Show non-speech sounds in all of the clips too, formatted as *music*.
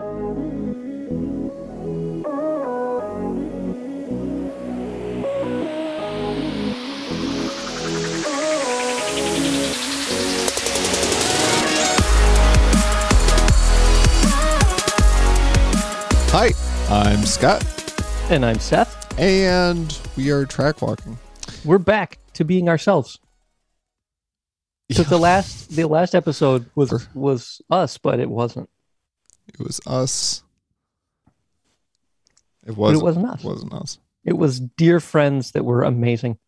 Hi, I'm Scott, And I'm Seth. and we are track walking. We're back to being ourselves. So the last the last episode was was us, but it wasn't. It was us. It wasn't. it wasn't us. It wasn't us. It was dear friends that were amazing,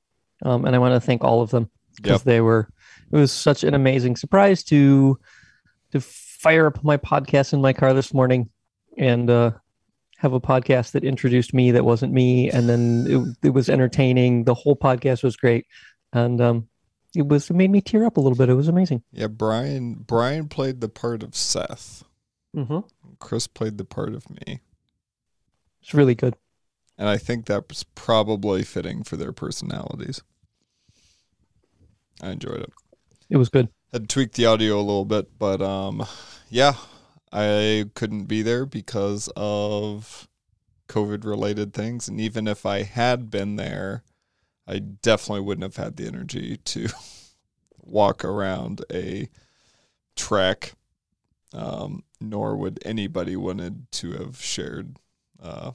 um, and I want to thank all of them because Yep. they were. It was such an amazing surprise to to fire up my podcast in my car this morning and uh, have a podcast that introduced me that wasn't me, and then it, it was entertaining. The whole podcast was great, and um, it was it made me tear up a little bit. It was amazing. Yeah, Brian. Brian played the part of Seth. Mm-hmm. Chris played the part of me, It's really good. and I think that was probably fitting for their personalities. I enjoyed it. It was good. Had tweaked the audio a little bit, but um, yeah, I couldn't be there because of COVID related things. And even if I had been there, I definitely wouldn't have had the energy to *laughs* walk around a track. Um, nor would anybody wanted to have shared uh,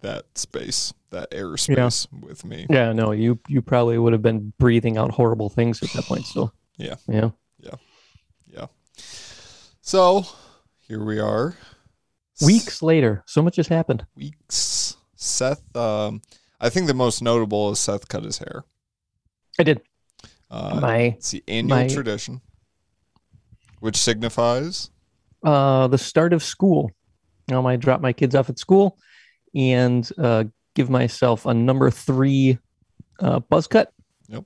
that space, that airspace with me. Yeah, no, you you probably would have been breathing out horrible things at that point still. Yeah, yeah, yeah. Yeah. So here we are. Weeks later, so much has happened. weeks. Seth, um, I think the most notable is Seth cut his hair. I did. Uh, my it's the annual my- tradition, which signifies uh the start of school. Um, I drop my kids off at school and uh give myself a number three uh buzz cut. Yep.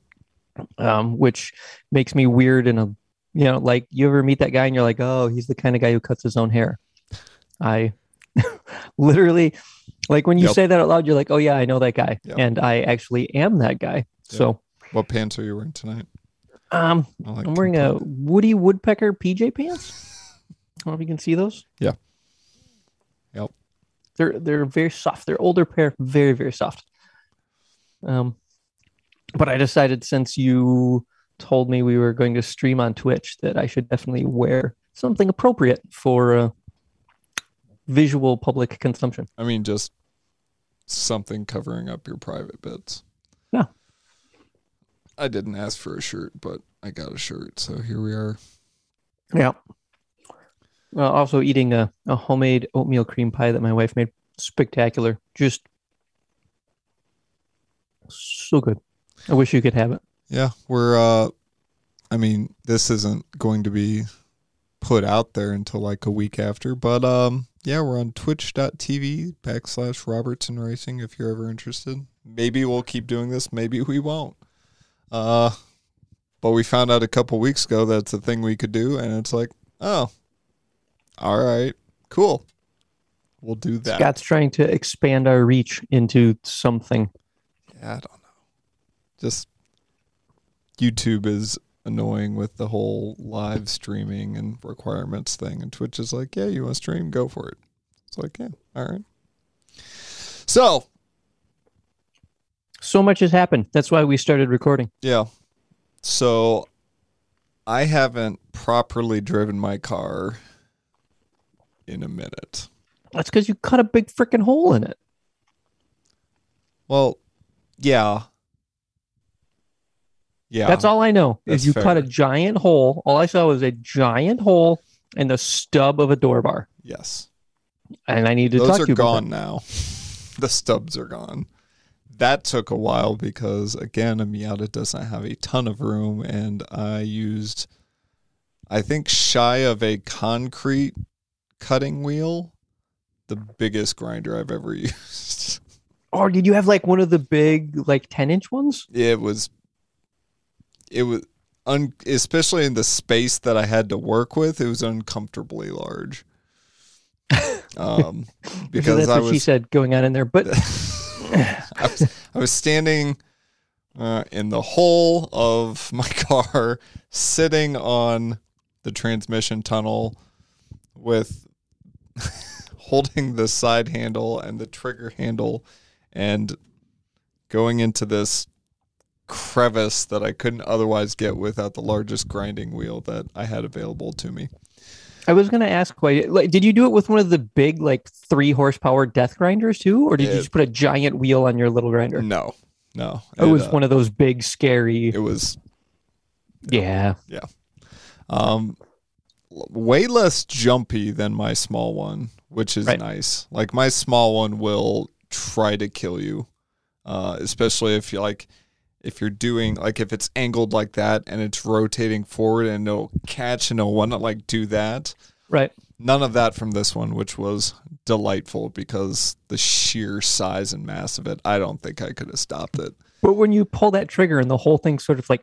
Um, which makes me weird and a you know, like you ever meet that guy and you're like, oh, he's the kind of guy who cuts his own hair. I *laughs* literally like when you Yep. say that out loud, you're like, oh yeah, I know that guy. Yep. And I actually am that guy. So what pants are you wearing tonight? Um like I'm wearing a Woody Woodpecker PJ pants. I don't know if you can see those. Yeah. Yep. They're they're very soft. They're older pair, very very soft. Um, but I decided since you told me we were going to stream on Twitch that I should definitely wear something appropriate for uh, visual public consumption. I mean, just something covering up your private bits. I didn't ask for a shirt, but I got a shirt, so here we are. Yeah. Well, also eating a, a homemade oatmeal cream pie that my wife made. Spectacular. Just so good. I wish you could have it. Yeah, we're uh I mean, this isn't going to be put out there until like a week after, but um yeah, we're on twitch.tv backslash Robertson Racing if you're ever interested. Maybe we'll keep doing this, maybe we won't. Uh but we found out a couple weeks ago that's a thing we could do and it's like, oh. All right. Cool. We'll do that. Scott's trying to expand our reach into something. Yeah, I don't know. Just YouTube is annoying with the whole live streaming and requirements thing, and Twitch is like, yeah, you want to stream, go for it. It's like, yeah, all right. So So much has happened. That's why we started recording. yeah, so I haven't properly driven my car in a minute. That's because you cut a big freaking hole in it. Well, yeah. Yeah. That's all I know. Is you fair. cut a giant hole. All I saw was a giant hole in the stub of a door bar. Yes. And I need to Those talk to you about gone now. *laughs* the stubs are gone. That took a while because again, a Miata doesn't have a ton of room, and I used, I think, shy of a concrete cutting wheel, the biggest grinder I've ever *laughs* used. Or did you have like one of the big, like 10 inch ones? It was, it was. Un, especially in the space that I had to work with, it was uncomfortably large. *laughs* Um, Because that's I what she said going on in there. But *laughs* *laughs* I was, I was standing uh, in the hole of my *laughs* car, sitting on the transmission tunnel with *laughs* holding the side handle and the trigger handle and going into this crevice that I couldn't otherwise get without the largest grinding wheel that I had available to me. I was going to ask, why, like, did you do it with one of the big, like, three horsepower death grinders too, or did you just put a giant wheel on your little grinder? No, no. It was uh, one of those big, scary. It was yeah. Yeah. Um, way less jumpy than my small one, which is Right. nice. Like my small one will try to kill you, uh, especially if you like if you're doing like if it's angled like that and it's rotating forward and it'll catch and it'll want to like do that. Right. None of that from this one, which was delightful because the sheer size and mass of it. I don't think I could have stopped it. But when you pull that trigger and the whole thing sort of like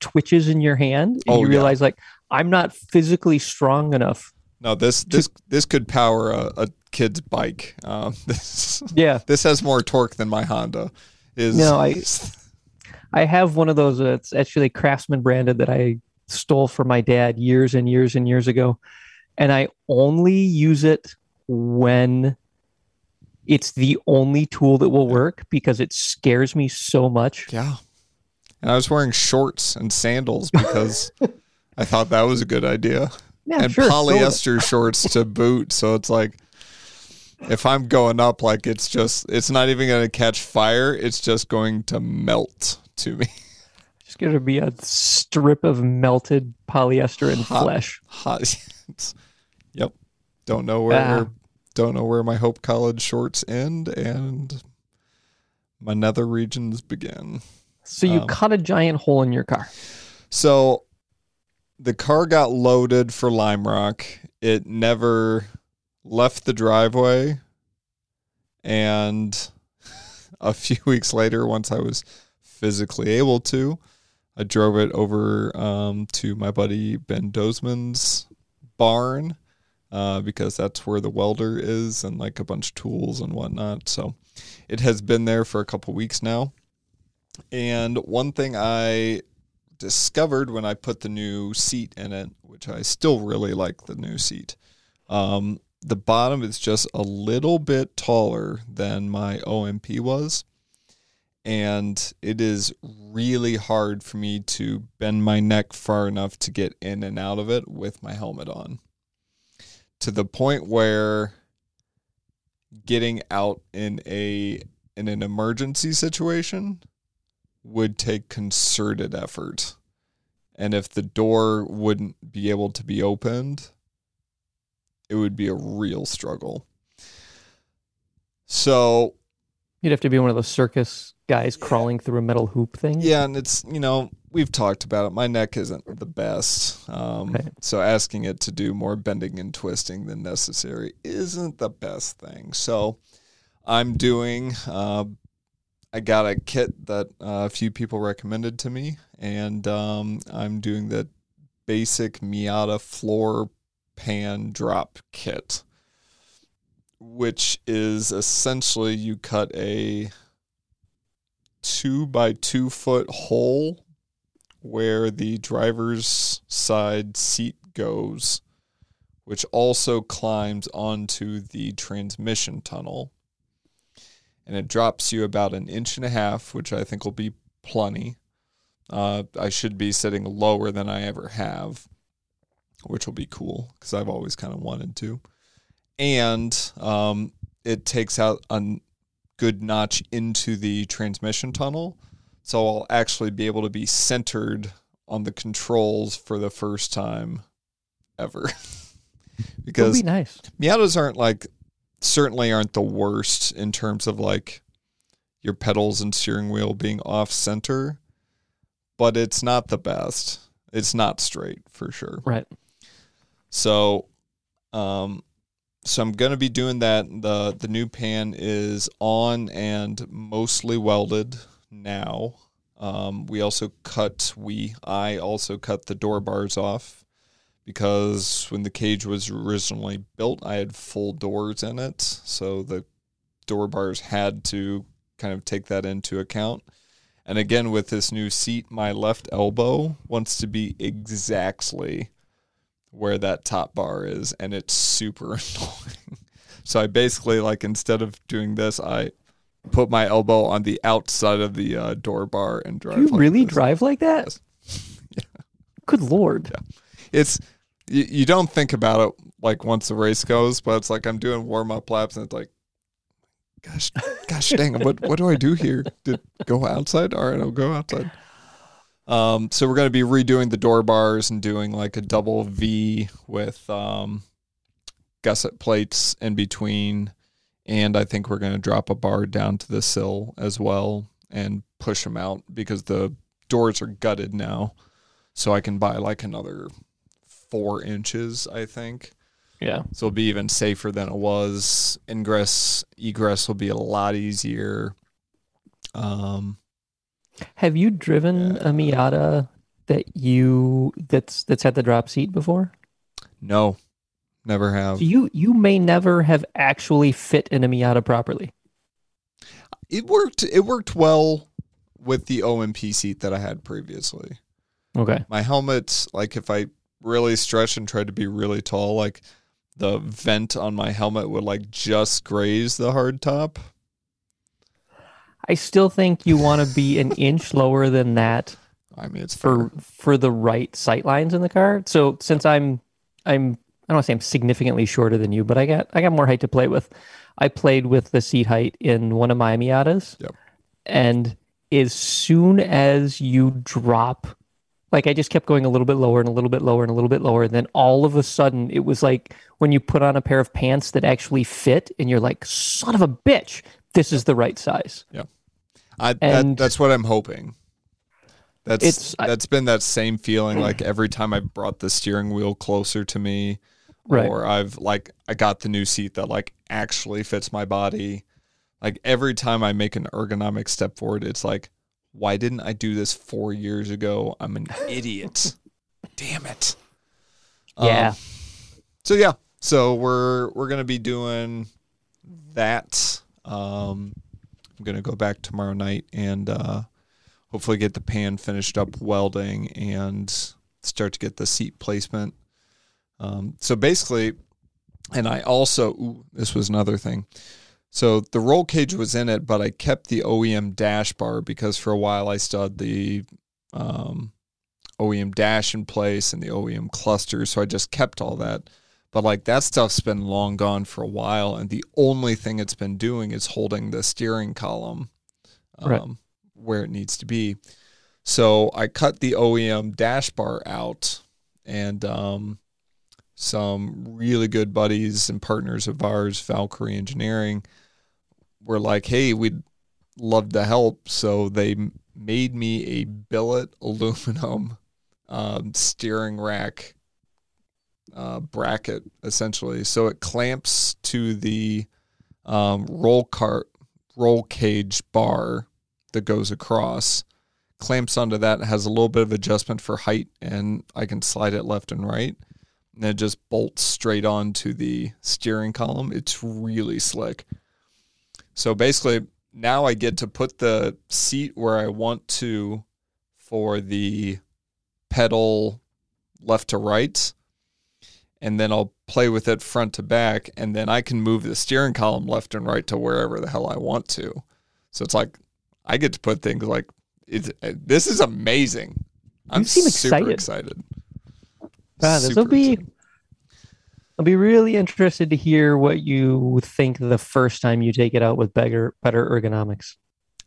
twitches in your hand, and Oh, you yeah. realize, like, I'm not physically strong enough. No, this this this could power a, a kid's bike. Um, *laughs* this Yeah. this has more torque than my Honda. Is No, I- *laughs* I have one of those. Uh, it's actually Craftsman branded that I stole from my dad years and years and years ago, and I only use it when it's the only tool that will work because it scares me so much. yeah. And I was wearing shorts and sandals because *laughs* I thought that was a good idea. Yeah, and sure. go with it. polyester shorts to boot. So it's like if I'm going up, like it's just it's not even going to catch fire. It's just going to melt to me. *laughs* Going to be a strip of melted polyester and Hot. flesh. Hot. Yep. Don't know where Ah. don't know where my Hope College shorts end and my nether regions begin. So you Um, cut a giant hole in your car. So the car got loaded for Lime Rock. It never left the driveway. And *laughs* a few weeks later, once I was physically able to, I drove it over um, to my buddy Ben Dozman's barn uh, because that's where the welder is and like a bunch of tools and whatnot. So it has been there for a couple weeks now. And one thing I discovered when I put the new seat in it, which I still really like the new seat. Um, the bottom is just a little bit taller than my OMP was. And it is really hard for me to bend my neck far enough to get in and out of it with my helmet on. To the point where getting out in a in an emergency situation would take concerted effort. And if the door wouldn't be able to be opened, it would be a real struggle. So, You'd have to be one of those circus guys crawling through a metal hoop thing. yeah, and it's, you know, we've talked about it. My neck isn't the best. Um, Right. So, asking it to do more bending and twisting than necessary isn't the best thing. So, I'm doing uh, I got a kit that uh, a few people recommended to me, and um, I'm doing the basic Miata floor pan drop kit, which is essentially you cut a two by two foot hole where the driver's side seat goes, which also climbs onto the transmission tunnel and it drops you about an inch and a half, which I think will be plenty. Uh, I should be sitting lower than I ever have, which will be cool because I've always kind of wanted to. And um, it takes out a n- good notch into the transmission tunnel, so I'll actually be able to be centered on the controls for the first time ever. *laughs* Because be nice. Miatas aren't like certainly aren't the worst in terms of like your pedals and steering wheel being off center, but it's not the best. It's not straight for sure. Right. So um so I'm going to be doing that. The the new pan is on and mostly welded now. Um, we also cut we I also cut the door bars off because when the cage was originally built, I had full doors in it, so the door bars had to kind of take that into account. And again, with this new seat, my left elbow wants to be exactly where that top bar is, and it's super *laughs* annoying. so I basically like instead of doing this, I put my elbow on the outside of the uh, door bar and drive. Do you like really this. drive like that? Yeah. *laughs* Good lord. Yeah. It's you, you don't think about it like once the race goes, but it's like I'm doing warm up laps, and it's like, gosh, gosh dang, what what do I do here? Did go outside? All right, I'll go outside. Um, so we're going to be redoing the door bars and doing like a double V with um, gusset plates in between, and I think we're going to drop a bar down to the sill as well and push them out because the doors are gutted now, so I can buy like another four inches, I think. Yeah. So it'll be even safer than it was. Ingress, egress will be a lot easier. Um, Have you driven a Miata that you that's that's had the drop seat before? no, never have. So you you may never have actually fit in a Miata properly. It worked. It worked well with the OMP seat that I had previously. Okay. My helmet, like if I really stretched and tried to be really tall, like the vent on my helmet would like just graze the hard top. I still think you want to be an *laughs* inch lower than that I mean, it's for fair. for the right sight lines in the car. So since I'm I'm I don't want to say I'm significantly shorter than you, but I got I got more height to play with. I played with the seat height in one of my Miatas. Yep. And as soon as you drop like I just kept going a little bit lower and a little bit lower and a little bit lower. And then all of a sudden it was like when you put on a pair of pants that actually fit and you're like, son of a bitch, this is the right size. I, that, that's what I'm hoping. That's It's- I- that's been that same feeling like every time I brought the steering wheel closer to me, Right. or I've like I got the new seat that like actually fits my body. Like every time I make an ergonomic step forward, it's like, why didn't I do this four years ago? I'm an *laughs* idiot. Damn it. Yeah. Um, so yeah, so we're we're gonna be doing that. Um, I'm gonna go back tomorrow night and uh, hopefully get the pan finished up welding and start to get the seat placement. Um, so basically, and I also ooh, this was another thing. So the roll cage was in it, but I kept the OEM dash bar because for a while I still had the um, OEM dash in place and the OEM cluster. So I just kept all that. But like that stuff's been long gone for a while, and the only thing it's been doing is holding the steering column um, Right. where it needs to be. So I cut the OEM dash bar out, and um, some really good buddies and partners of ours, Valkyrie Engineering, were like, "Hey, we'd love to help." So they made me a billet aluminum um, steering rack uh, bracket, essentially. So it clamps to the um, roll cart roll cage bar that goes across. Clamps onto that. Has a little bit of adjustment for height, and I can slide it left and right. And it just bolts straight onto the steering column. It's really slick. So basically, now I get to put the seat where I want to for the pedal left to right. And then I'll play with it front to back. And then I can move the steering column left and right to wherever the hell I want to. So it's like I get to put things like it's, this is amazing. I'm seem super excited. excited. Ah, this will be- excited. I'll be really interested to hear what you think the first time you take it out with better better ergonomics.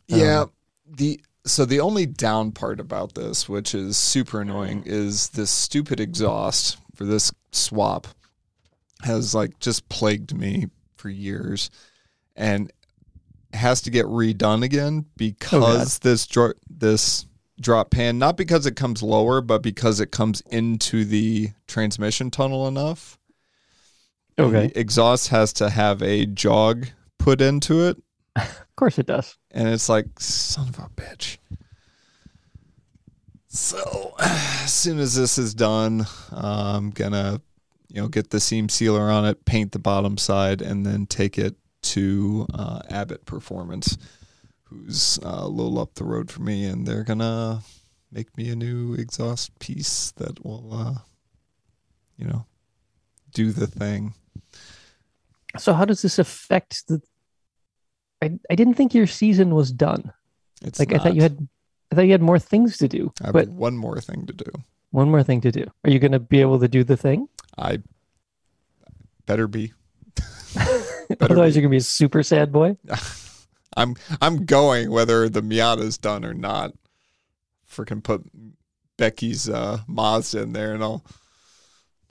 Yeah. Um, the so the only down part about this, which is super annoying, is this stupid exhaust for this swap has like just plagued me for years and has to get redone again because oh, this dro- this drop pan not because it comes lower but because it comes into the transmission tunnel enough. Okay, the exhaust has to have a jog put into it. *laughs* Of course it does. and it's like son of a bitch so *sighs* as soon as this is done i'm gonna you know get the seam sealer on it paint the bottom side and then take it to uh, abbott performance who's uh, a little up the road for me and they're gonna make me a new exhaust piece that will uh, you know, do the thing. So how does this affect the? I I didn't think your season was done. It's Like I thought you had, I thought you had more things to do. I have but one more thing to do. one more thing to do. Are you going to be able to do the thing? I better be. *laughs* Better Otherwise, be. you're going to be a super sad boy. *laughs* I'm I'm going whether the Miata's done or not. Freaking put Becky's uh, Mazda in there, and I'll.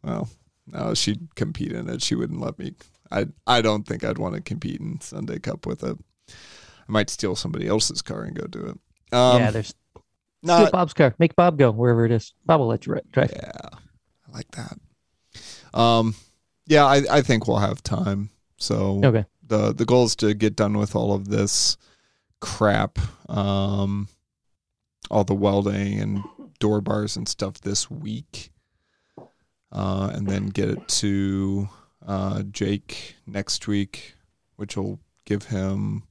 Well, no, she'd compete in it. She wouldn't let me. I I don't think I'd want to compete in Sunday Cup with it. I might steal somebody else's car and go do it. Um, yeah, there's not, Bob's car. Make Bob go wherever it is. Bob will let you ri- drive. Yeah, I like that. Um, yeah, I, I think we'll have time. So Okay. the the goal is to get done with all of this crap, um, all the welding and door bars and stuff this week, uh, and then get it to uh, Jake next week, which will give him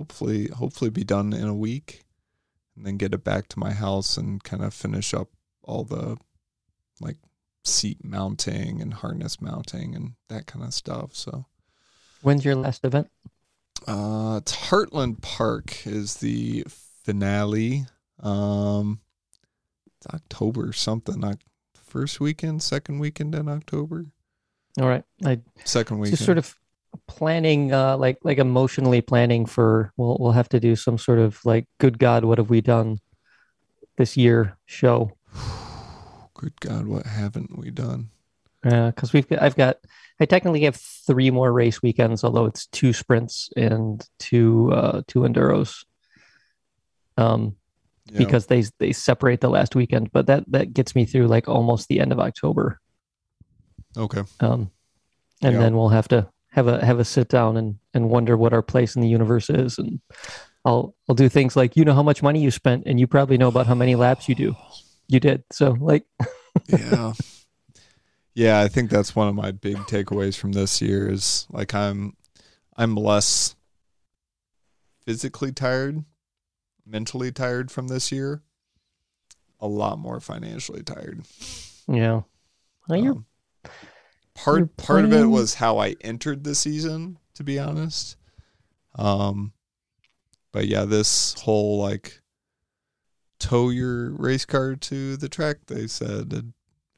hopefully hopefully be done in a week, and then get it back to my house and kind of finish up all the like seat mounting and harness mounting and that kind of stuff. So When's your last event? uh, it's Heartland Park is the finale. Um, it's October something. Oc- first weekend, second weekend in October. All right. I Second weekend. just sort of planning, uh, like like emotionally planning for. We'll we'll have to do some sort of like, good God, what have we done this year show? *sighs* Good God, what haven't we done? Yeah, because we've got, I've got I technically have three more race weekends, although it's two sprints and two uh, two enduros. Um, Yeah. because they they separate the last weekend, but that that gets me through like almost the end of October. okay, Um, and Yeah. then we'll have to have a have a sit down and and wonder what our place in the universe is, and I'll I'll do things like you know how much money you spent, and you probably know about how many laps you do. You did. So like *laughs* yeah. Yeah i think that's one of my big takeaways from this year is like i'm i'm less physically tired mentally tired from this year a lot more financially tired. Yeah. Well, Um, you're part part of it was how i entered the season to be honest um but yeah this whole like tow your race car to the track they said it,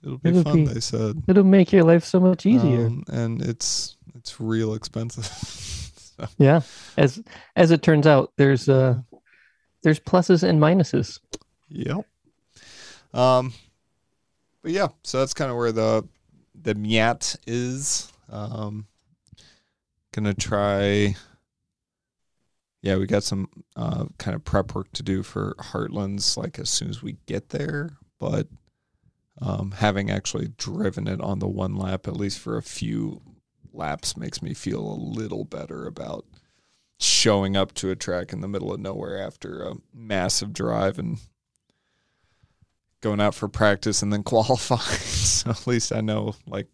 it'll be It'll fun be- they said it'll make your life so much easier. Um, and it's it's real expensive. *laughs* So, Yeah, as as it turns out, there's uh there's pluses and minuses. yep. Um, but yeah, so that's kind of where the the Miat is. Um, gonna try. Yeah, we got some uh, kind of prep work to do for Heartlands, like as soon as we get there. But um, having actually driven it on the one lap, at least for a few laps, makes me feel a little better about showing up to a track in the middle of nowhere after a massive drive and going out for practice and then *laughs* qualifying. so at least I know like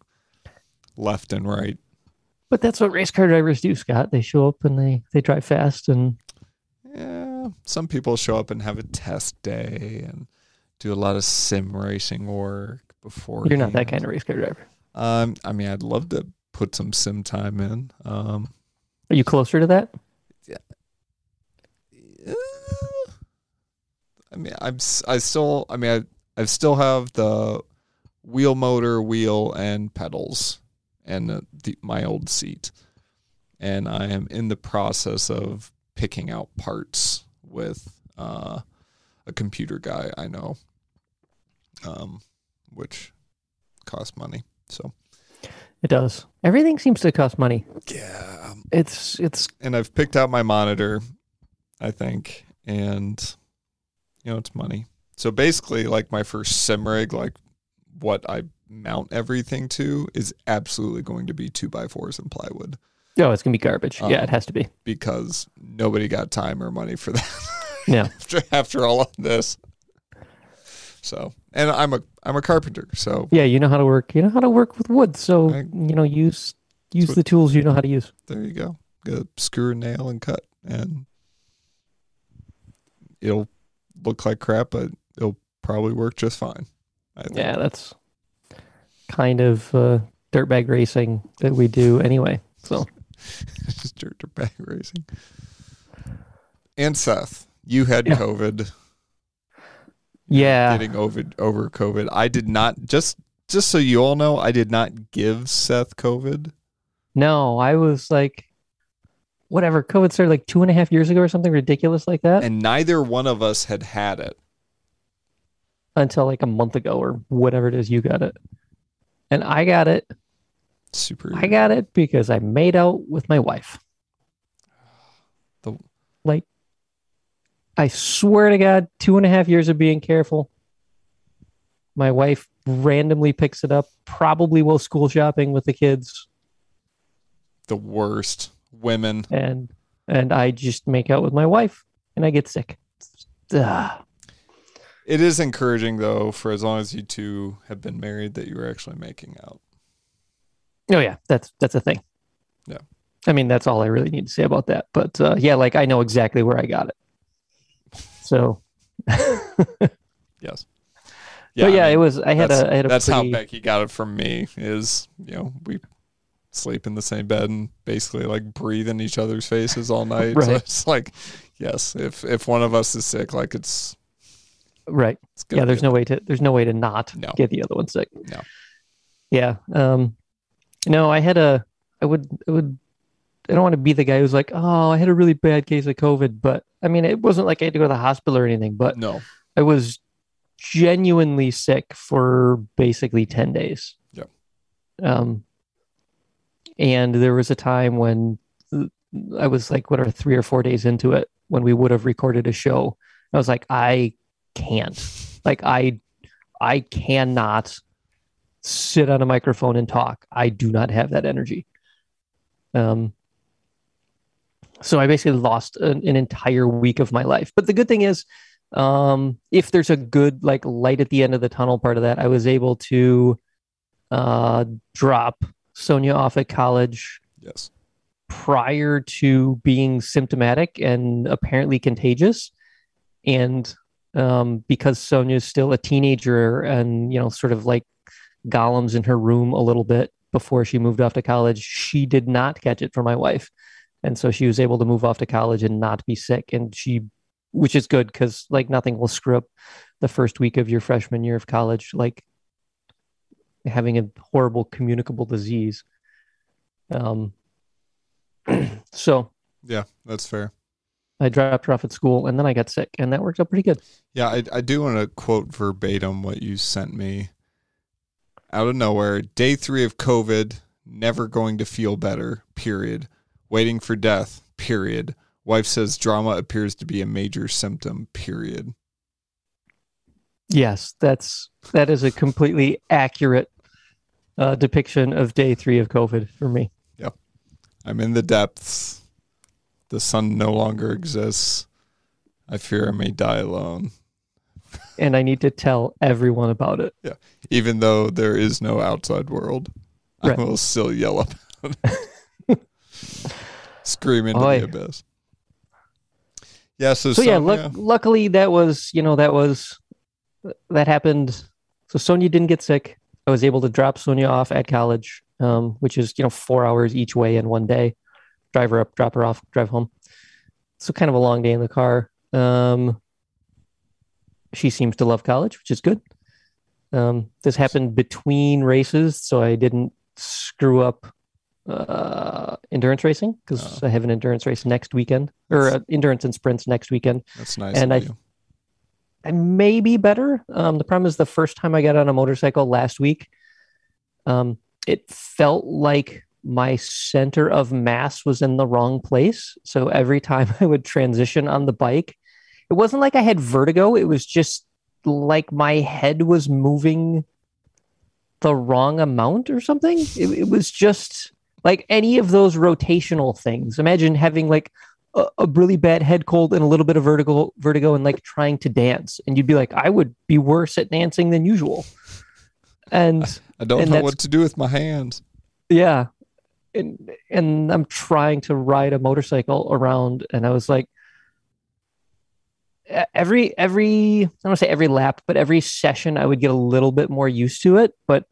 left and right. But that's what race car drivers do, Scott. They show up and they they drive fast and Yeah, some people show up and have a test day and do a lot of sim racing work before. you're not that kind of race car driver. Um, I mean, I'd love to put some sim time in. Um, Are you closer to that? uh, I mean, I'm I still I mean I I still have the wheel motor, wheel, and pedals, and the, the, my old seat, and I am in the process of picking out parts with uh, a computer guy I know, um, which costs money. So It does. Everything seems to cost money. yeah, It's it's and I've picked out my monitor, I think, and you know it's money. So basically, like my first sim rig, like what I mount everything to is absolutely going to be two by fours and plywood oh, it's gonna be garbage. yeah, Um, it has to be. because nobody got time or money for that. *laughs* Yeah. after after all of this. So, and I'm a I'm a carpenter, so Yeah, you know how to work. You know how to work with wood. So I- you know use use what- the tools you know how to use. there you go. Go screw, a nail, and cut, and it'll look like crap, but it'll probably work just fine. I think. Yeah, that's kind of uh, dirtbag racing that we do anyway. So *laughs* Just dirt dirt racing. And Seth, you had Yeah. COVID. yeah, Getting over over COVID. I did not just just so you all know, I did not give Seth COVID. no, I was like, whatever. COVID started like two and a half years ago or something ridiculous like that And neither one of us had had it. Until like a month ago or whatever it is. You got it, and I got it. Super I got it because I made out with my wife. *sighs* The- Like, I swear to God, two and a half years of being careful. My wife randomly picks it up, probably while school shopping with the kids, the worst. Women. and and I just make out with my wife, and I get sick. Ugh. It is encouraging though, for as long as you two have been married, that you were actually making out. Oh yeah, that's that's a thing. Yeah. I mean, that's all I really need to say about that. But uh, yeah, like I know exactly where I got it. So, *laughs* Yes. but yeah, I it was. I had a. I had a that's pretty, how Becky got it from me. Is you know we sleep in the same bed and basically like breathe in each other's faces all night. *laughs* So it's like, yes, if if one of us is sick, like it's right. Yeah, there's no way to. There's no way to not No. get the other one sick. No. Yeah. Um. No, I had a. I would. I would. I don't want to be the guy who's like, oh, I had a really bad case of COVID, but I mean, it wasn't like I had to go to the hospital or anything, but no. I was genuinely sick for basically 10 days. Yeah. Um, and there was a time when I was like, what are three or four days into it when we would have recorded a show. I was like, I can't. Like, I, I cannot sit on a microphone and talk. I do not have that energy. Um, so I basically lost an, an entire week of my life. But the good thing is, um, if there's a good like light at the end of the tunnel part of that, I was able to uh, drop Sonia off at college Yes. prior to being symptomatic and apparently contagious. And um, because Sonia's still a teenager and, you know, sort of like golems in her room a little bit before she moved off to college, she did not catch it for my wife. And so she was able to move off to college and not be sick. And she, which is good because like nothing will screw up the first week of your freshman year of college, like having a horrible communicable disease. Um, *clears throat* so Yeah, that's fair. I dropped her off at school and then I got sick and that worked out pretty good. Yeah, I, I do want to quote verbatim what you sent me. Out of nowhere, day three of COVID, never going to feel better, period. Waiting for death, period. Wife says drama appears to be a major symptom, period. Yes, that's that is a completely accurate uh, depiction of day three of COVID for me. Yep. I'm in the depths. The sun no longer exists. I fear I may die alone. *laughs* And I need to tell everyone about it. Yeah. Even though there is no outside world, Right. I will still yell about it. *laughs* Scream into Oy. the abyss. Yeah, so, So yeah, luckily that was you know that was that happened. So Sonia didn't get sick. I was able to drop Sonia off at college, um, which is you know four hours each way in one day. Drive her up, drop her off, drive home. So kind of a long day in the car. Um, she seems to love college, which is good. Um, this happened between races, so I didn't screw up uh, endurance racing because Oh. I have an endurance race next weekend or uh, endurance and sprints next weekend. That's nice. And I- you. I may be better. Um, the problem is the first time I got on a motorcycle last week, um, it felt like my center of mass was in the wrong place. So every time *laughs* I would transition on the bike, it wasn't like I had vertigo. It was just like my head was moving the wrong amount or something. It, it was just like any of those rotational things. Imagine having like a, a really bad head cold and a little bit of vertigo, vertigo, and like trying to dance, and you'd be like, I would be worse at dancing than usual. And I don't and know what to do with my hands. yeah, and and I'm trying to ride a motorcycle around, and I was like, every every I don't want to say every lap, but every session I would get a little bit more used to it. But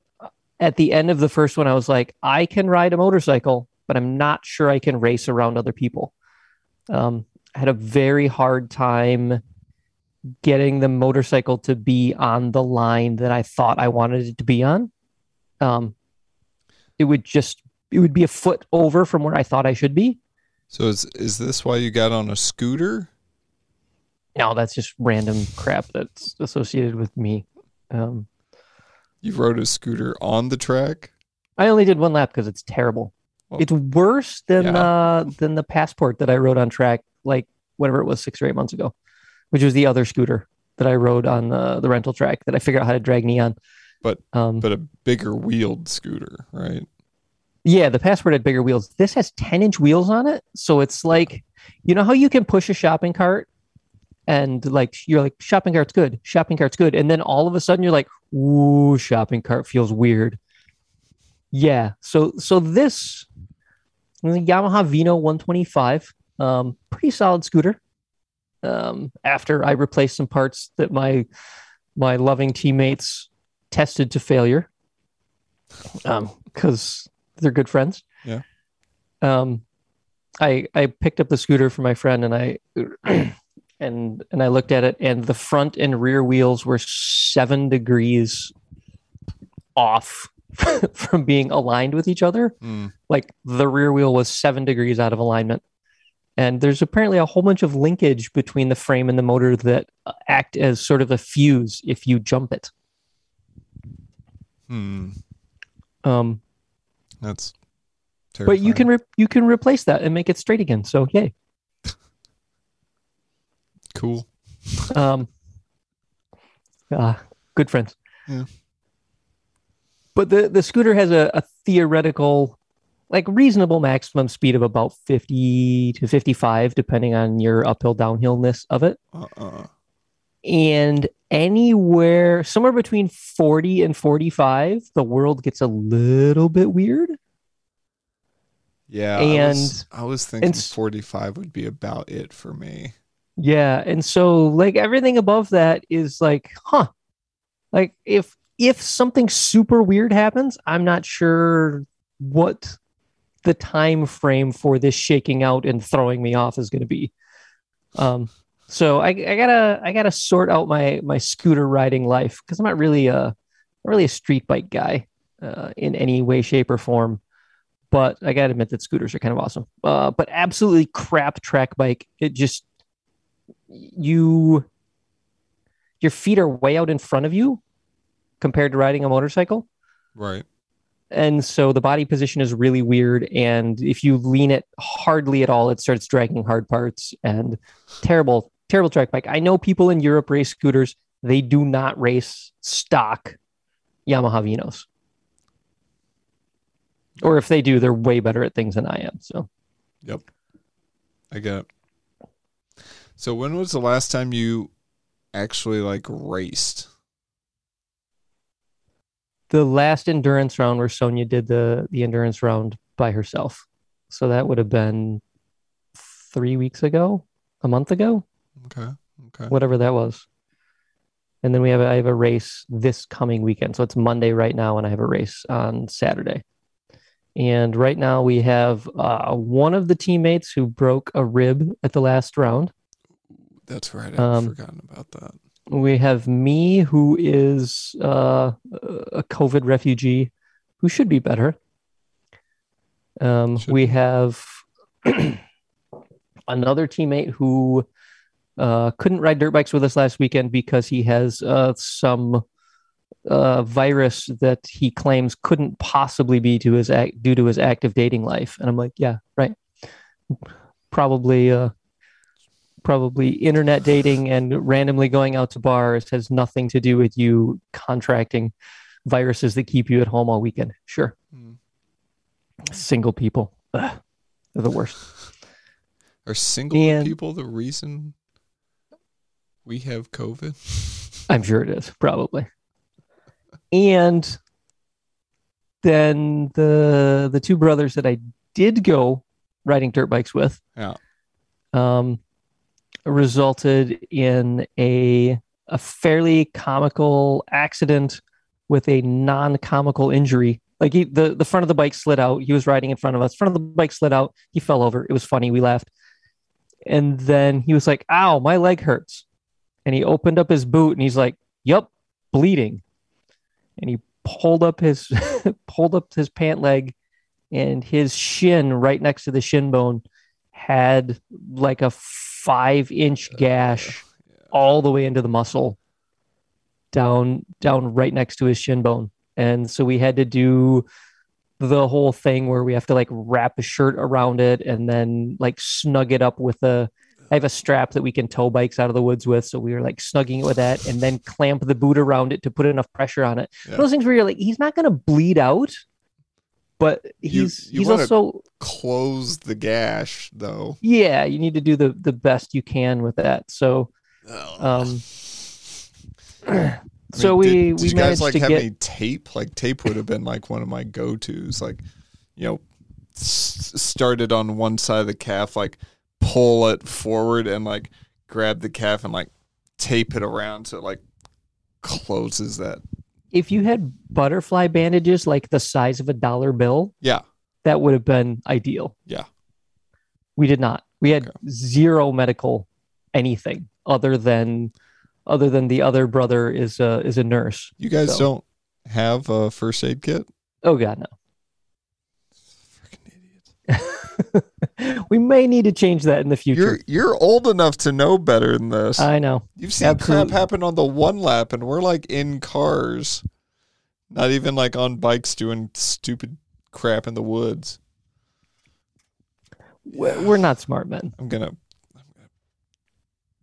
at the end of the first one, I was like, I can ride a motorcycle, but I'm not sure I can race around other people. Um, I had a very hard time getting the motorcycle to be on the line that I thought I wanted it to be on. Um, it would just it would be a foot over from where I thought I should be. So is is this why you got on a scooter? No, that's just random crap that's associated with me. Um, You rode a scooter on the track? I only did one lap because it's terrible. Well, it's worse than yeah. uh than the passport that I rode on track like whatever it was six or eight months ago, which was the other scooter that I rode on the the rental track that I figured out how to drag knee on. But- um, But a bigger wheeled scooter, right? Yeah, the passport had bigger wheels. This has ten inch wheels on it, so it's like you know how you can push a shopping cart and like you're like shopping cart's good, shopping cart's good, and then all of a sudden you're like, ooh, shopping cart feels weird. Yeah, so so this Yamaha Vino 125, um, pretty solid scooter. Um, after I replaced some parts that my my loving teammates tested to failure, um, because they're good friends. Yeah. Um, I I picked up the scooter for my friend and I *clears throat* and and I looked at it and the front and rear wheels were seven degrees off *laughs* from being aligned with each other Mm. like the rear wheel was seven degrees out of alignment. And there's apparently a whole bunch of linkage between the frame and the motor that uh, act as sort of a fuse if you jump it. Hmm. Um, That's but you can re- you can replace that and make it straight again. So yay. *laughs* cool. Um, ah, good friends. Yeah. But the the scooter has a, a theoretical, like reasonable maximum speed of about fifty to fifty five, depending on your uphill downhillness of it. Uh-uh. and anywhere somewhere between 40 and 45 the world gets a little bit weird Yeah. I was, And- I was thinking 45 would be about it for me. yeah and so like everything above that is like huh like if if something super weird happens i'm not sure what the time frame for this shaking out and throwing me off is going to be um so I, I gotta i gotta sort out my my scooter riding life because i'm not really a not really a street bike guy uh, in any way shape or form. But i gotta admit that scooters are kind of awesome. Uh, but absolutely crap track bike. It just you your feet are way out in front of you compared to riding a motorcycle. Right. and so the body position is really weird and if you lean it hardly at all it starts dragging hard parts and terrible terrible track bike i know people in europe race scooters. They do not race stock yamaha vinos. Or if they do they're way better at things than i am so. Yep. I get it. So when was the last time you actually like raced? the last endurance round where sonia did the the endurance round by herself. So that would have been three weeks ago? A month ago Okay. Okay. whatever that was. And then we have a, I have a race this coming weekend. So it's Monday right now, and I have a race on Saturday. And right now we have uh, one of the teammates who broke a rib at the last round. That's right. I've Um, forgotten about that. We have me, who is uh, a COVID refugee, who should be better. Um, Should we be. have *clears throat* another teammate who uh, couldn't ride dirt bikes with us last weekend because he has uh, some uh, virus that he claims couldn't possibly be to his act- due to his active dating life. And I'm like, yeah, right. Probably, uh, probably internet dating and randomly going out to bars has nothing to do with you contracting viruses that keep you at home all weekend. Sure, Mm. single people, Ugh, they're the worst. Are single And- people the reason we have COVID? *laughs* I'm sure it is, probably. And then the the two brothers that I did go riding dirt bikes with, Yeah. um, resulted in a a fairly comical accident with a non-comical injury. Like he, the the front of the bike slid out. He was riding in front of us. Front of the bike slid out. He fell over. It was funny. We laughed. And then he was like, "Ow, my leg hurts." And he opened up his boot and he's like, "Yup, bleeding." And he pulled up his *laughs* pulled up his pant leg and his shin right next to the shin bone had like a five inch uh, gash all the way into the muscle down down right next to his shin bone and so we had to do the whole thing where we have to like wrap a shirt around it and then like snug it up with a I have a strap that we can tow bikes out of the woods with. So we were like snugging it with that and then clamp the boot around it to put enough pressure on it. Yeah. Those things where you're like, he's not going to bleed out, but he's you he's also Close the gash though. yeah. You need to do the the best you can with that. So um, *clears throat* *clears throat* I so mean, we did, did we you guys like to have get any tape? Like tape would have been like one of my go tos. Like, you know, s- started on one side of the calf, like pull it forward and like grab the calf and like tape it around so it like closes that. if you had butterfly bandages like the size of a dollar bill, Yeah, that would have been ideal. Yeah. We did not. We had Okay. zero medical anything other than other than the other brother is a is a nurse. you guys So- don't have a first aid kit. Oh god no. *laughs* We may need to change that in the future. You're you're old enough to know better than this. I know. You've seen absolutely. crap happen on the one lap, and we're like in cars, not even like on bikes doing stupid crap in the woods. We're we're not smart men. I'm gonna, I'm gonna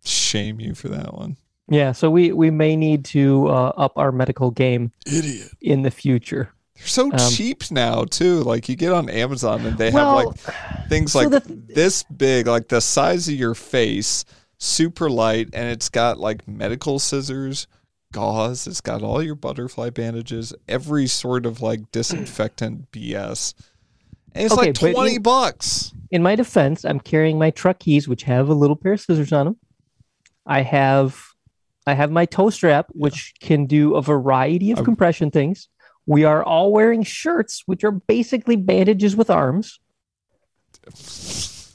shame you for that one, Yeah, so we we may need to uh, up our medical game idiot. in the future. They're so Um, cheap now too. Like you get on Amazon and they well, have like things so like the- this big, like the size of your face, super light, and it's got like medical scissors, gauze. It's got all your butterfly bandages, every sort of like disinfectant *clears throat* BS. And it's Okay, like twenty you- bucks. in my defense, I'm carrying my truck keys, which have a little pair of scissors on them. I have, I have my toe strap, which can do a variety of I'm- compression things. We are all wearing shirts, which are basically bandages with arms. *laughs*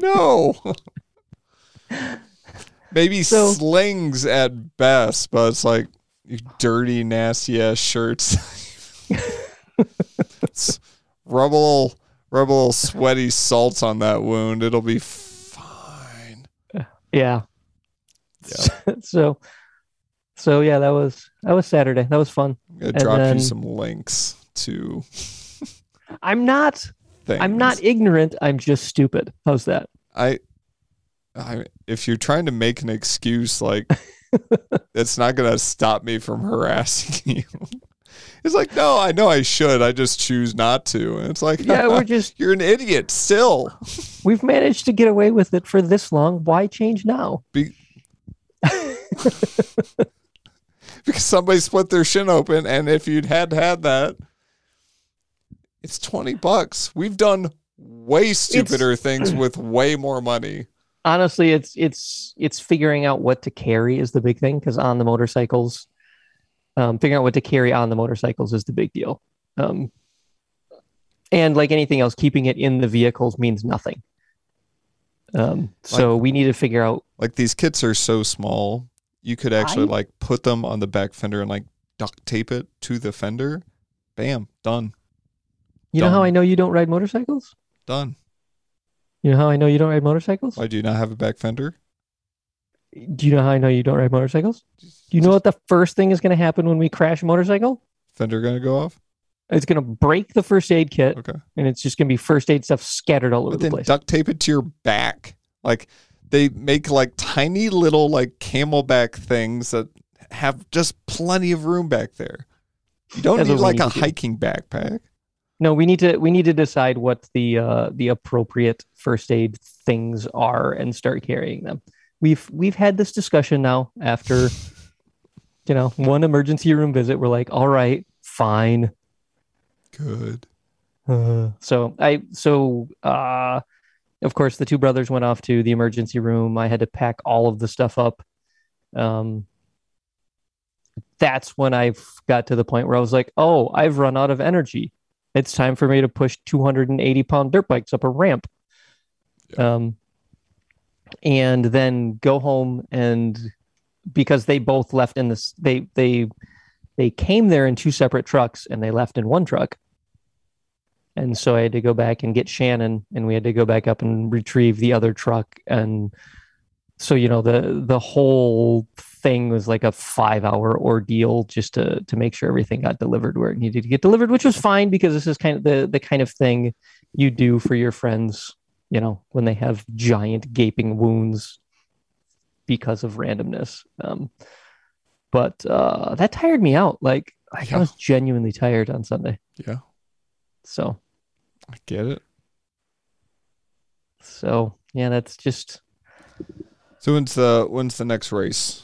No. Maybe So- slings at best, but it's like you dirty, nasty ass shirts. *laughs* It's- rub a little, rub a little sweaty salts on that wound. It'll be fine. Yeah. *laughs* so, so yeah, that was that was Saturday. That was fun. Gonna drop then- you some links to *laughs* I'm not. things. I'm not ignorant. I'm just stupid. How's that? I, I, if you're trying to make an excuse, like *laughs* it's not gonna stop me from harassing *laughs* you. It's like, no, I know I should. I just choose not to. And it's like, Yeah, we're just you're an idiot still. we've managed to get away with it for this long. Why change now? Be- *laughs* because somebody split their shin open, and if you'd had had that, it's twenty bucks. We've done way stupider things *clears throat* with way more money. honestly it's it's it's figuring out what to carry is the big thing because on the motorcycles um, figuring out what to carry on the motorcycles is the big deal um, and like anything else keeping it in the vehicles means nothing um, so we need to figure out Like these kits are so small, you could actually I- like put them on the back fender and like duct tape it to the fender. Bam, done, you know how i know you don't ride motorcycles done. you know how i know you don't ride motorcycles Why do you not have a back fender? do you know how i know you don't ride motorcycles do you know what the first thing is going to happen when we crash a motorcycle fender gonna go off? it's going to break the first aid kit Okay. and it's just going to be first aid stuff scattered all over but the then place duct tape it to your back. Like they make like tiny little like CamelBak things that have just plenty of room back there. You don't That's need like need a to do. hiking backpack. No, we need to we need to decide what the uh, the appropriate first aid things are and start carrying them. We've we've had this discussion now after you know one emergency room visit. We're like, all right, fine. Good. Uh, so I so uh, of course, the two brothers went off to the emergency room. I had to pack all of the stuff up. Um, that's when I got to the point where I was like, oh, I've run out of energy. It's time for me to push 280 pound dirt bikes up a ramp. Yeah. Um, and then go home and because they both left in this, they, they, they came there in two separate trucks and they left in one truck. And so I had to go back and get Shannon and we had to go back up and retrieve the other truck. And so, you know, the, the whole thing was like a five hour ordeal just to, to make sure everything got delivered where it needed to get delivered, which was fine because this is kind of the, the kind of thing you do for your friends, you know, when they have giant gaping wounds because of randomness. Um, but uh, that tired me out. Like, I Yeah. was genuinely tired on Sunday. Yeah, So, I get it. so yeah, that's just So when's the when's the next race?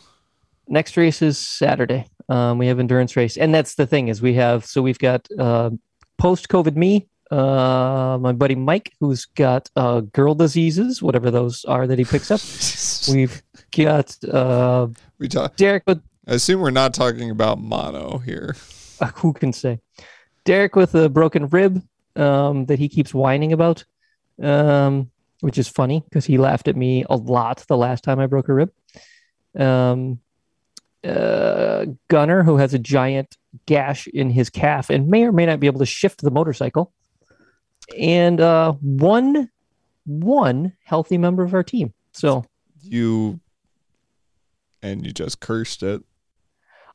next race is Saturday. Um, we have endurance race, and that's the thing is we have so we've got uh, post COVID me, uh, my buddy Mike, who's got uh, girl diseases, whatever those are that he picks up. *laughs* We've got uh, we talk. Derek with I assume we're not talking about mono here. uh, who can say Derek with a broken rib um, that he keeps whining about, um, which is funny because he laughed at me a lot the last time I broke a rib. Um, uh, Gunner, who has a giant gash in his calf and may or may not be able to shift the motorcycle, and uh, one one healthy member of our team. So You and you just cursed it.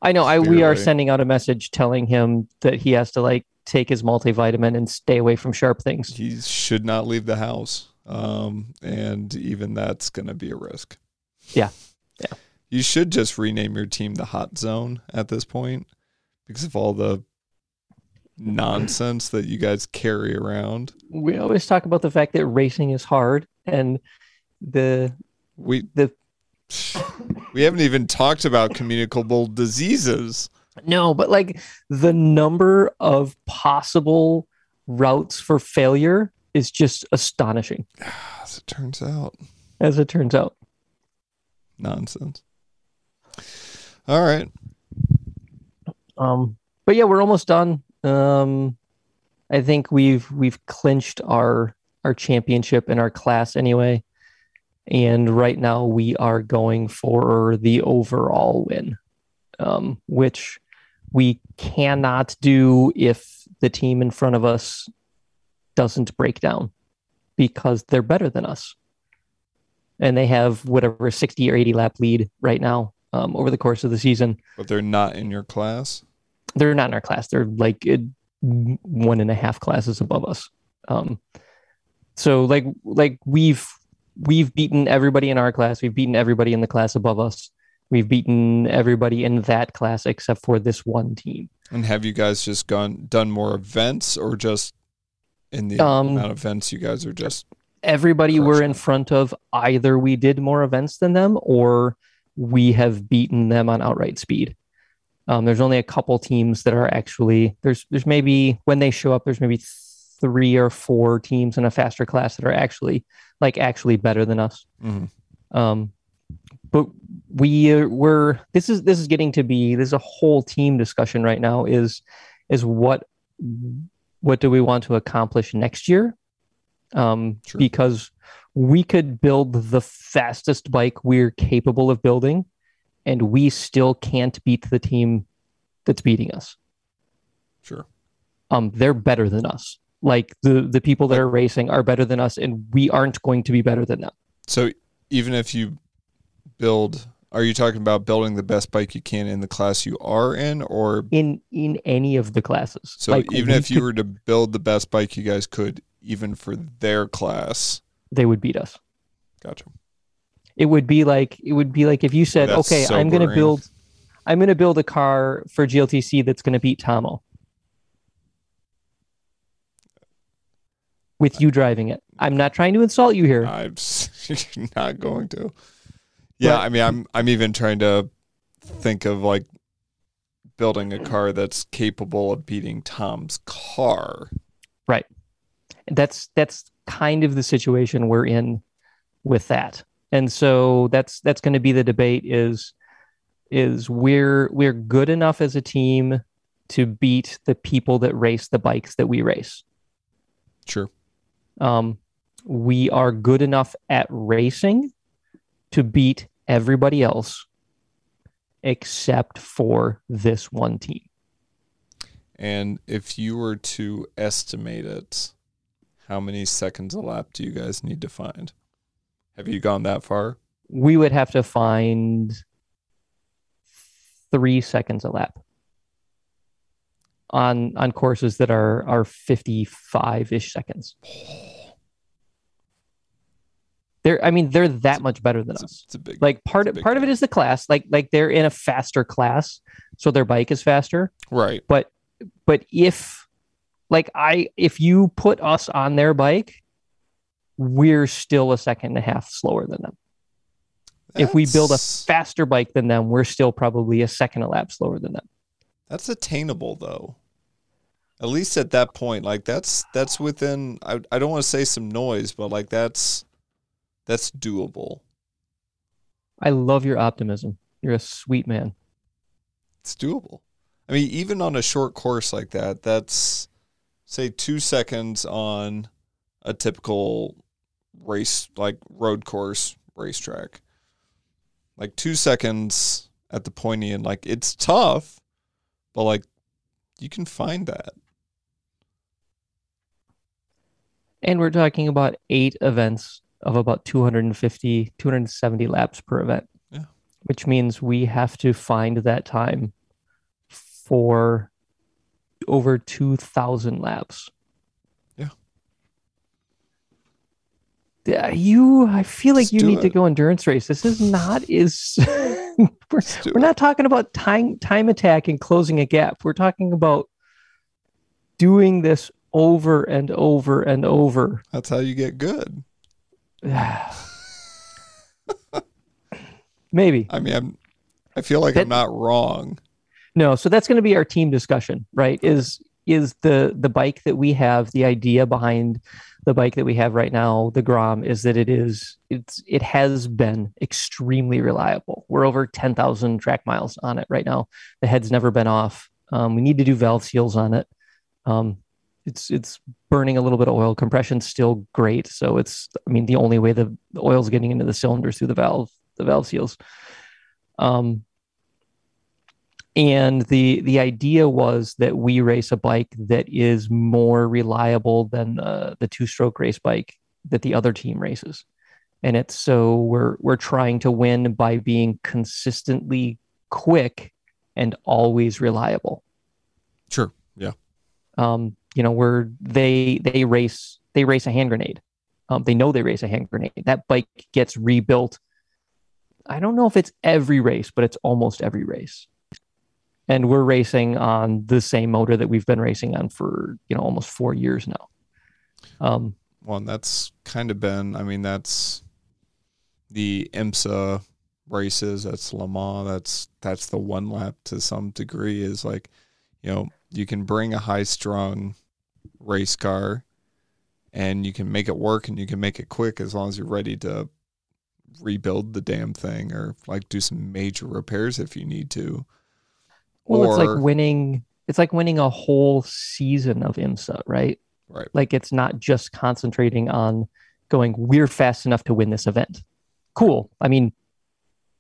I know I we are sending out a message telling him that he has to like take his multivitamin and stay away from sharp things. He should not leave the house. Um, and even that's gonna be a risk. Yeah. Yeah. You should just rename your team the Hot Zone at this point because of all the nonsense that you guys carry around. We always talk about the fact that racing is hard and the We the *laughs* we haven't even talked about communicable diseases. no, but like the number of possible routes for failure is just astonishing *sighs* As it turns out, as it turns out. nonsense. All right. Um, but yeah, we're almost done. Um, I think we've we've clinched our our championship in our class anyway, and right now we are going for the overall win, um, which we cannot do if the team in front of us doesn't break down because they're better than us, and they have whatever sixty or eighty lap lead right now um, over the course of the season But they're not in your class. they're not in our class. They're like uh, one and a half classes above us. Um, so like like we've we've beaten everybody in our class. We've beaten everybody in the class above us. We've beaten everybody in that class except for this one team. And have you guys just gone done more events or just in the Um, amount of events you guys are just Everybody we're in front of either we did more events than them or we have beaten them on outright speed. Um, there's only a couple teams that are actually there's there's maybe when they show up there's maybe three or four teams in a faster class that are actually like actually better than us. Mhm. Um, but we uh, we're this is this is getting to be there's a whole team discussion right now is is what what do we want to accomplish next year? Um, Sure. because we could build the fastest bike we're capable of building, and we still can't beat the team that's beating us. sure. Um, they're better than us. Like the the people that are racing are better than us, and we aren't going to be better than them. So even if you build are you talking about building the best bike you can in the class you are in or in in any of the classes. so Like, even if you were to build the best bike you guys could even for their class they would beat us. gotcha It would be like it would be like if you said, That's "Okay, I'm going to build, I'm going to build a car for GLTC that's going to beat Tomo." With you driving it, I'm not trying to insult you here. i'm *laughs* not going to yeah But- i mean i'm i'm even trying to think of like building a car that's capable of beating tom's car Right. That's that's kind of the situation we're in with that. And so that's that's going to be the debate is is we're we're good enough as a team to beat the people that race the bikes that we race. Sure. Um, we are good enough at racing to beat everybody else except for this one team. And if you were to estimate it, how many seconds a lap do you guys need to find? Have you gone that far? We would have to find three seconds a lap on on courses that are are 55 ish seconds. They're I mean they're that much better than It's a, us. it's a big Like part of part of it is the class. Like like they're in a faster class, so their bike is faster. right. But but if like I if you put us on their bike, we're still a second and a half slower than them. If we build a faster bike than them, we're still probably a second a lap slower than them. That's attainable though. At least at that point, like that's that's within I I don't want to say some noise, but like that's that's doable. I love your optimism. You're a sweet man. It's doable. I mean, even on a short course like that, that's say 2 seconds on a typical race like road course racetrack. Like 2 seconds at the pointy end like it's tough, but like you can find that. And we're talking about eight events of about 250, 270 laps per event. Yeah. Which means we have to find that time for over 2,000 laps. Yeah. Yeah, you, I feel like Just you need to go endurance race. This is not is *laughs* we're, we're not talking about time time attack and closing a gap. We're talking about doing this over and over and over. That's how you get good. Yeah. *sighs* Maybe. I mean, I'm, I feel like That- I'm not wrong. No, so that's going to be our team discussion, right? Is is the the bike that we have the idea behind the bike that we have right now, the Grom, is that it is it's it has been extremely reliable. We're over ten thousand track miles on it right now. The head's never been off. Um, we need to do valve seals on it. Um, it's it's burning a little bit of oil. Compression's still great, so it's I mean the only way the, the oil's getting into the cylinders through the valve the valve seals. Um, and the the idea was that we race a bike that is more reliable than uh, the two stroke race bike that the other team races and it's so we're we're trying to win by being consistently quick and always reliable Sure. Yeah. um, you know, where they they race they race a hand grenade. Um, they know they race a hand grenade. That bike gets rebuilt. I don't know if it's every race, but it's almost every race. And we're racing on the same motor that we've been racing on for you know almost four years now. Um, Well, that's kind of been, I mean, that's the IMSA races, that's Le Mans, that's that's the one lap to some degree is like, you know, you can bring a high strung race car and you can make it work and you can make it quick as long as you're ready to rebuild the damn thing or like do some major repairs if you need to. well, it's like winning. It's like winning a whole season of IMSA, right? Right. Like it's not just concentrating on going, we're fast enough to win this event. Cool. I mean,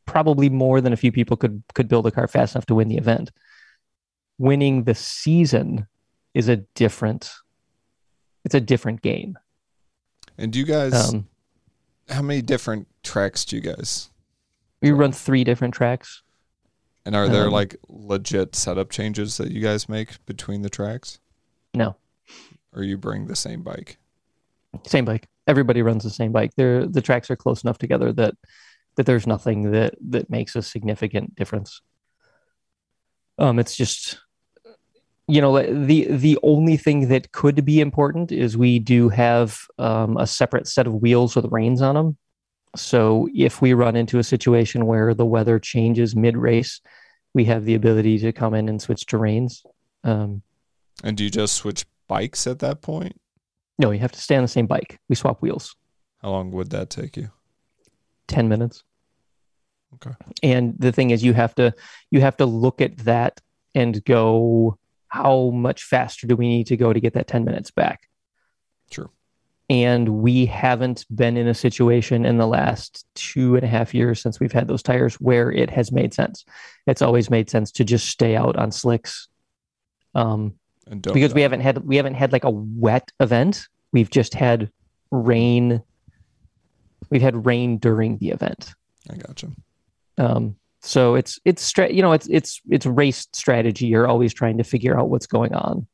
probably more than a few people could could build a car fast enough to win the event. Winning the season is a different it's a different game. And do you guys Um, how many different tracks do you guys we run three different tracks. And are there Um, like legit setup changes that you guys make between the tracks? No. Or you bring the same bike? Same bike. Everybody runs the same bike. They're the tracks are close enough together that that there's nothing that that makes a significant difference. Um, it's just you know the the only thing that could be important is we do have um, a separate set of wheels with rains on them. So if we run into a situation where the weather changes mid race, we have the ability to come in and switch to rains. Um, And do you just switch bikes at that point? No, you have to stay on the same bike. We swap wheels. How long would that take you? 10 minutes. Okay. And the thing is you have to you have to look at that and go how much faster do we need to go to get that 10 minutes back? Sure. And we haven't been in a situation in the last two and a half years since we've had those tires where it has made sense. It's always made sense to just stay out on slicks. Um, And don't because we haven't had we haven't had like a wet event. We've just had rain. We've had rain during the event. I gotcha. Um, so it's it's you know it's it's it's race strategy. You're always trying to figure out what's going on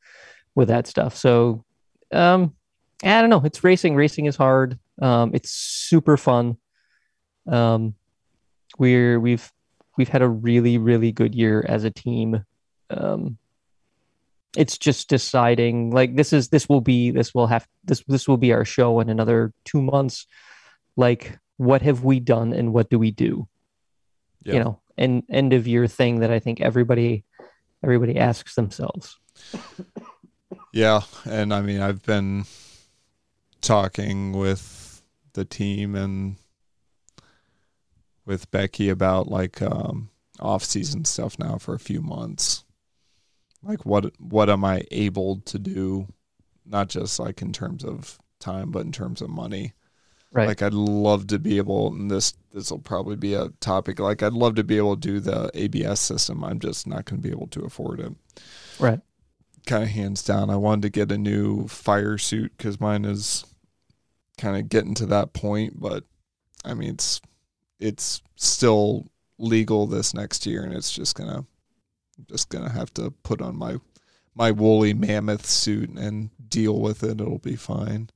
with that stuff. So um, I don't know. It's racing. Racing is hard. Um, it's super fun. Um, we're we've we've had a really really good year as a team. Um, it's just deciding like this is this will be this will have this this will be our show in another two months. Like what have we done and what do we do? Yeah. you know an end of year thing that i think everybody everybody asks themselves Yeah, and I mean I've been talking with the team and with Becky about like um off season stuff now for a few months. Like what what am I able to do not just like in terms of time but in terms of money. Right Like I'd love to be able and this this will probably be a topic like I'd love to be able to do the ABS system. I'm just not going to be able to afford it right kind of hands down. I wanted to get a new fire suit because mine is kind of getting to that point, but I mean it's it's still legal this next year, and it's just gonna just gonna have to put on my my woolly mammoth suit and deal with it. It'll be fine.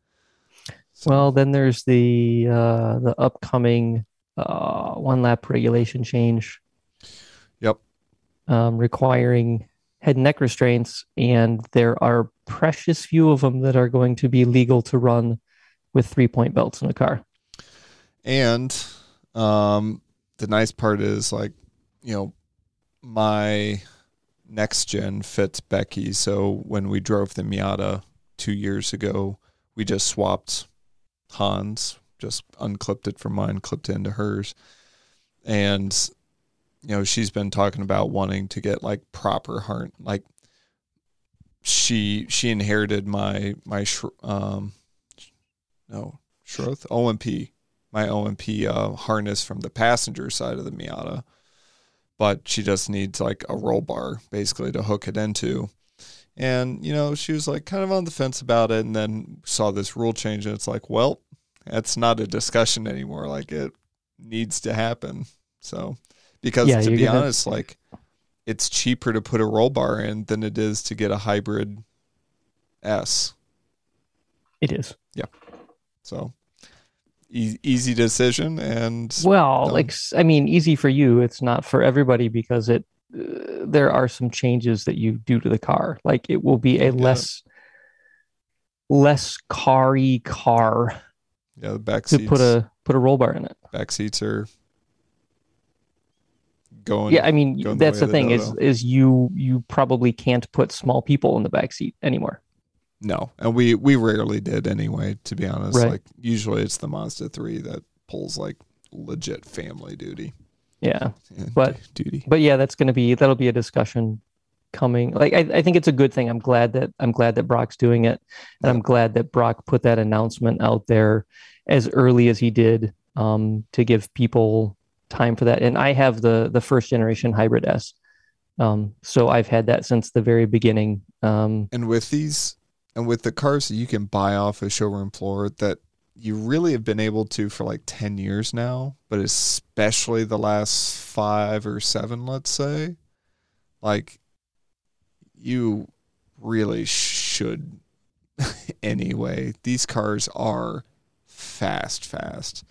So, well then there's the uh the upcoming uh one lap regulation change Yep. um requiring head and neck restraints and there are precious few of them that are going to be legal to run with three point belts in a car And um, the nice part is like, you know, my NecksGen fits Becky. So when we drove the Miata two years ago, we just swapped Hans, just unclipped it from mine, clipped it into hers. And, you know, she's been talking about wanting to get like proper heart. like she she inherited my my um no Schroth OMP my OMP uh, harness from the passenger side of the Miata, but she just needs like a roll bar basically to hook it into. And you know, she was like kind of on the fence about it, and then saw this rule change, and it's like, well, that's not a discussion anymore. Like it needs to happen. So, because Yeah, to be gonna- honest, like it's cheaper to put a roll bar in than it is to get a hybrid S. it is Yeah. So, e- easy decision, and Well, done. like I mean, easy for you. It's not for everybody because it uh, there are some changes that you do to the car. Like it will be a Yeah. less less car-y car yeah, the back to seats. put a put a roll bar in it. back seats are going. Yeah, I mean going that's the the thing is is you you probably can't put small people in the back seat anymore. no, and we we rarely did anyway. To be honest, Right. like usually it's the Mazda three that pulls like legit family duty. Yeah. and But- duty. But yeah, that's going to be that'll be a discussion coming. Like I, I think it's a good thing. I'm glad that I'm glad that Brock's doing it, and I'm glad that Brock put that announcement out there as early as he did um, to give people time for that. And I have the the first generation hybrid S, um, so I've had that since the very beginning. Um, And with these, and with the cars that you can buy off a showroom floor that you really have been able to for like 10 years now, but especially the last five or seven, let's say, like you really should *laughs* anyway. These cars are fast, fast.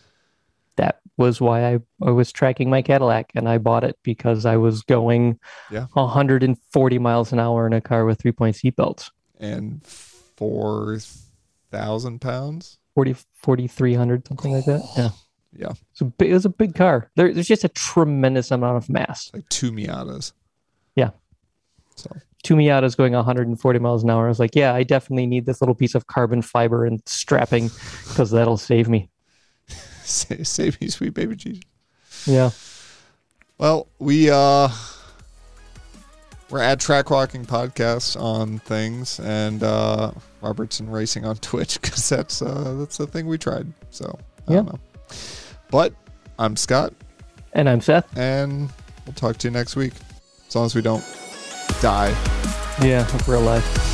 that was why I, I was tracking my Cadillac, and I bought it because I was going Yeah. 140 miles an hour in a car with three point seatbelts. And 4,000 pounds? 40, 4,300, something like that. Yeah. Yeah. So big, it was a big car. There, there's just a tremendous amount of mass. Like two Miatas. Yeah. So two Miatas going 140 miles an hour. I was like, yeah, I definitely need this little piece of carbon fiber and strapping because that'll save me. *laughs* Sa- save me, sweet baby Jesus. Yeah. Well, we uh we're at Track Walking Podcast on things, and uh Robertson Racing on Twitch *laughs* because that's uh that's the thing we tried. So I don't Yeah. know. But I'm Scott, And I'm Seth. and we'll talk to you next week. As long as we don't die. Yeah, real life.